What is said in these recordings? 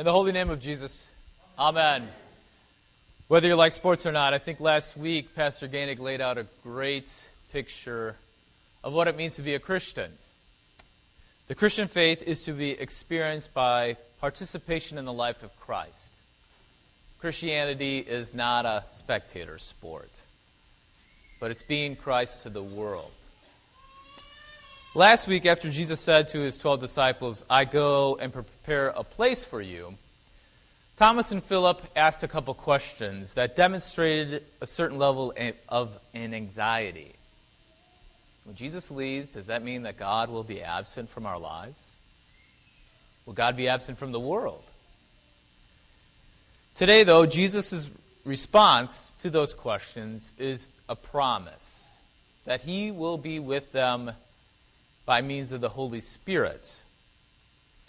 In the holy name of Jesus, Amen. Whether you like sports or not, I think last week Pastor Gainig laid out a great picture of what it means to be a Christian. The Christian faith is to be experienced by participation in the life of Christ. Christianity is not a spectator sport, but it's being Christ to the world. Last week, after Jesus said to his 12 disciples, I go and prepare a place for you, Thomas and Philip asked a couple questions that demonstrated a certain level of an anxiety. When Jesus leaves, does that mean that God will be absent from our lives? Will God be absent from the world? Today, though, Jesus' response to those questions is a promise that he will be with them by means of the Holy Spirit.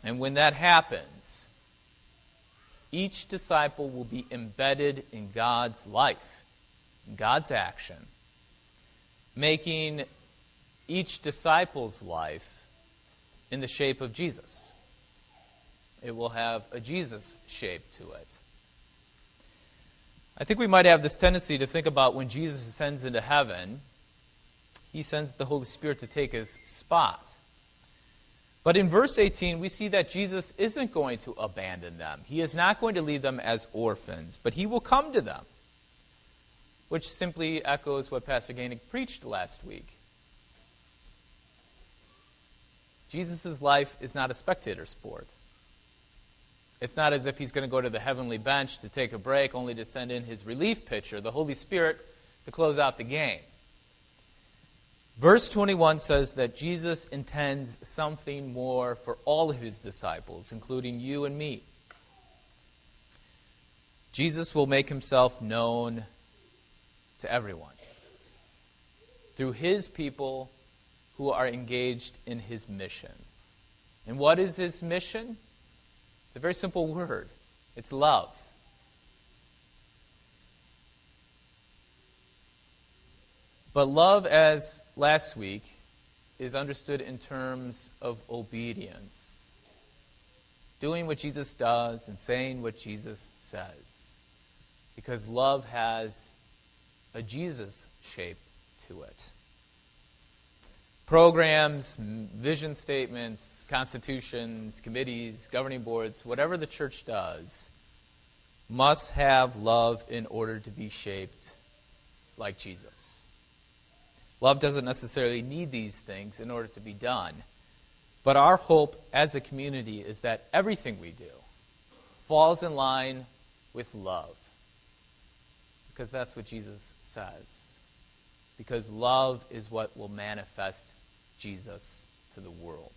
And when that happens, each disciple will be embedded in God's life, in God's action, making each disciple's life in the shape of Jesus. It will have a Jesus shape to it. I think we might have this tendency to think about when Jesus ascends into heaven, he sends the Holy Spirit to take his spot. But in verse 18, we see that Jesus isn't going to abandon them. He is not going to leave them as orphans, but he will come to them, which simply echoes what Pastor Gainig preached last week. Jesus' life is not a spectator sport. It's not as if he's going to go to the heavenly bench to take a break, only to send in his relief pitcher, the Holy Spirit, to close out the game. Verse 21 says that Jesus intends something more for all of his disciples, including you and me. Jesus will make himself known to everyone through his people who are engaged in his mission. And what is his mission? It's a very simple word it's love. But love, as last week, is understood in terms of obedience. Doing what Jesus does and saying what Jesus says. Because love has a Jesus shape to it. Programs, vision statements, constitutions, committees, governing boards, whatever the church does, must have love in order to be shaped like Jesus. Love doesn't necessarily need these things in order to be done. But our hope as a community is that everything we do falls in line with love. Because that's what Jesus says. Because love is what will manifest Jesus to the world.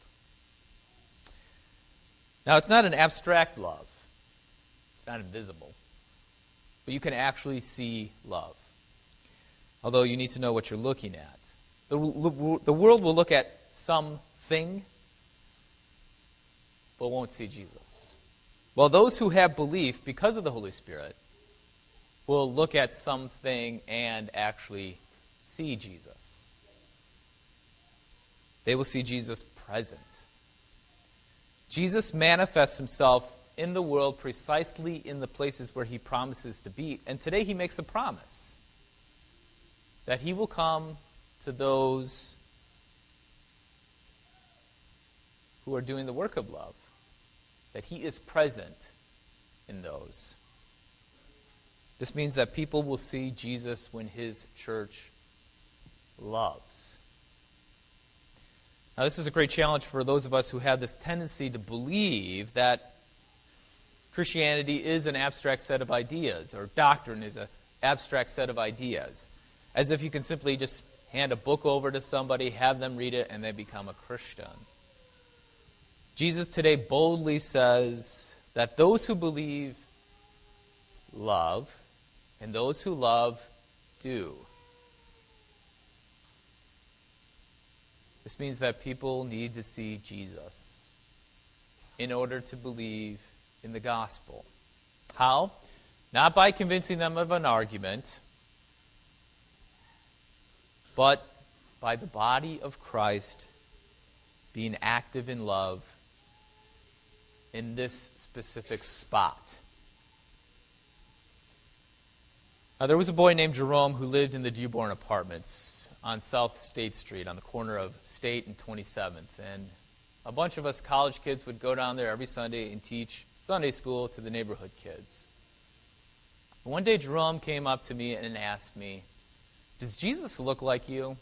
Now, it's not an abstract love, it's not invisible, but you can actually see love although you need to know what you're looking at. The, the world will look at something, but won't see Jesus. While those who have belief because of the Holy Spirit will look at something and actually see Jesus. They will see Jesus present. Jesus manifests himself in the world precisely in the places where he promises to be. And today he makes a promise that he will come to those who are doing the work of love, that he is present in those. This means that people will see Jesus when his church loves. Now, this is a great challenge for those of us who have this tendency to believe that Christianity is an abstract set of ideas, or doctrine is an abstract set of ideas as if you can simply just hand a book over to somebody, have them read it, and they become a Christian. Jesus today boldly says that those who believe love, and those who love do. This means that people need to see Jesus in order to believe in the gospel. How? Not by convincing them of an argument, but by the body of Christ being active in love in this specific spot. Uh, there was a boy named Jerome who lived in the Dearborn Apartments on South State Street on the corner of State and 27th. And a bunch of us college kids would go down there every Sunday and teach Sunday school to the neighborhood kids. One day, Jerome came up to me and asked me, Does Jesus look like you?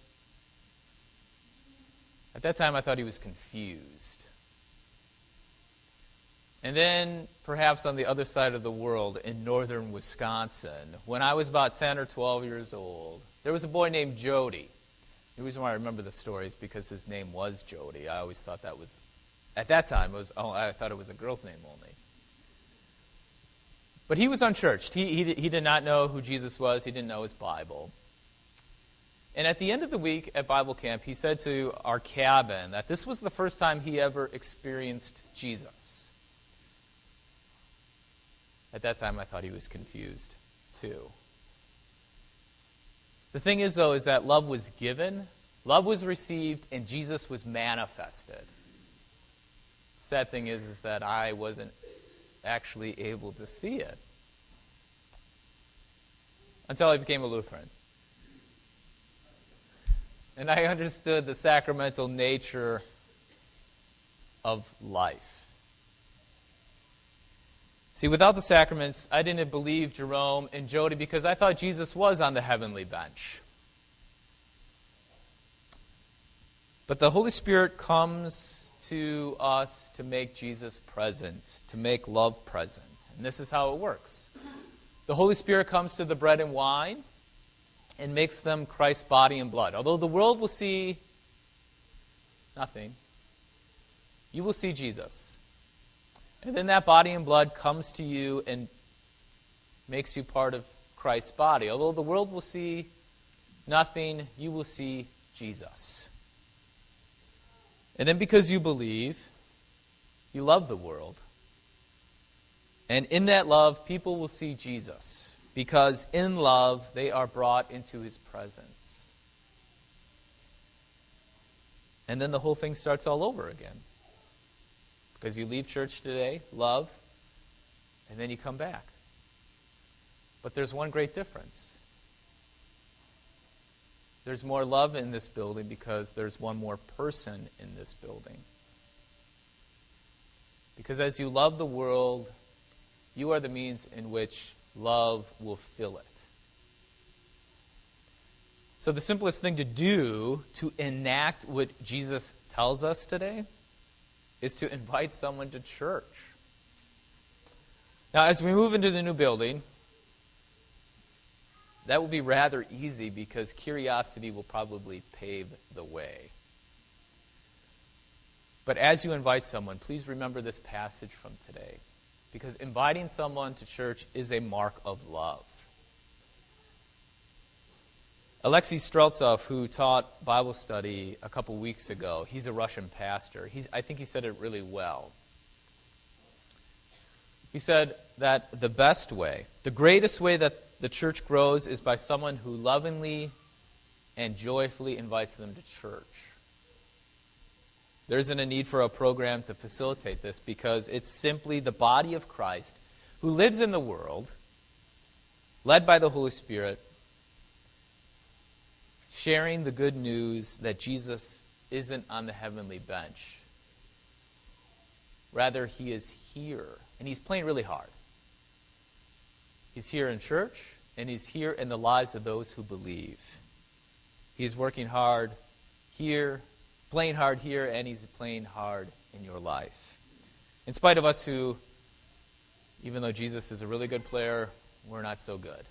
At that time, I thought he was confused. And then, perhaps on the other side of the world, in northern Wisconsin, when I was about 10 or 12 years old, there was a boy named Jody. The reason why I remember the story is because his name was Jody. I always thought that was, at that time, it was, oh, I thought it was a girl's name only. But he was unchurched. He, he, he did not know who Jesus was, he didn't know his Bible. And at the end of the week at Bible camp, he said to our cabin that this was the first time he ever experienced Jesus. At that time, I thought he was confused too. The thing is, though, is that love was given, love was received, and Jesus was manifested. The sad thing is, is that I wasn't actually able to see it until I became a Lutheran. And I understood the sacramental nature of life. See, without the sacraments, I didn't believe Jerome and Jody because I thought Jesus was on the heavenly bench. But the Holy Spirit comes to us to make Jesus present, to make love present. And this is how it works. The Holy Spirit comes to the bread and wine and makes them Christ's body and blood. Although the world will see nothing, you will see Jesus. And then that body and blood comes to you and makes you part of Christ's body. Although the world will see nothing, you will see Jesus. And then because you believe, you love the world. And in that love, people will see Jesus. Because in love, they are brought into his presence. And then the whole thing starts all over again. Because you leave church today, love, and then you come back. But there's one great difference. There's more love in this building because there's one more person in this building. Because as you love the world, you are the means in which love will fill it. So, the simplest thing to do to enact what Jesus tells us today is to invite someone to church. Now, as we move into the new building, that will be rather easy because curiosity will probably pave the way. But as you invite someone, please remember this passage from today because inviting someone to church is a mark of love. Alexei Streltsov, who taught Bible study a couple weeks ago, he's a Russian pastor. He's, I think he said it really well. He said that the best way, the greatest way that the church grows is by someone who lovingly and joyfully invites them to church. There isn't a need for a program to facilitate this because it's simply the body of Christ who lives in the world, led by the Holy Spirit, sharing the good news that Jesus isn't on the heavenly bench. Rather, he is here, and he's playing really hard. He's here in church, and he's here in the lives of those who believe. He's working hard here, playing hard here, and he's playing hard in your life. In spite of us who, even though Jesus is a really good player, we're not so good.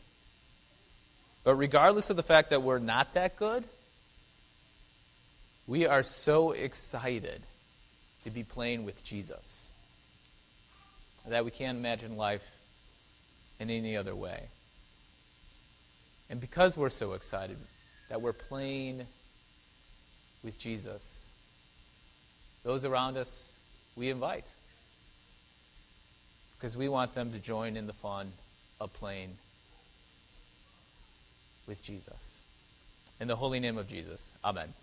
But regardless of the fact that we're not that good, we are so excited to be playing with Jesus that we can't imagine life in any other way. And because we're so excited that we're playing with Jesus, those around us we invite. Because we want them to join in the fun of playing with Jesus. In the holy name of Jesus, amen.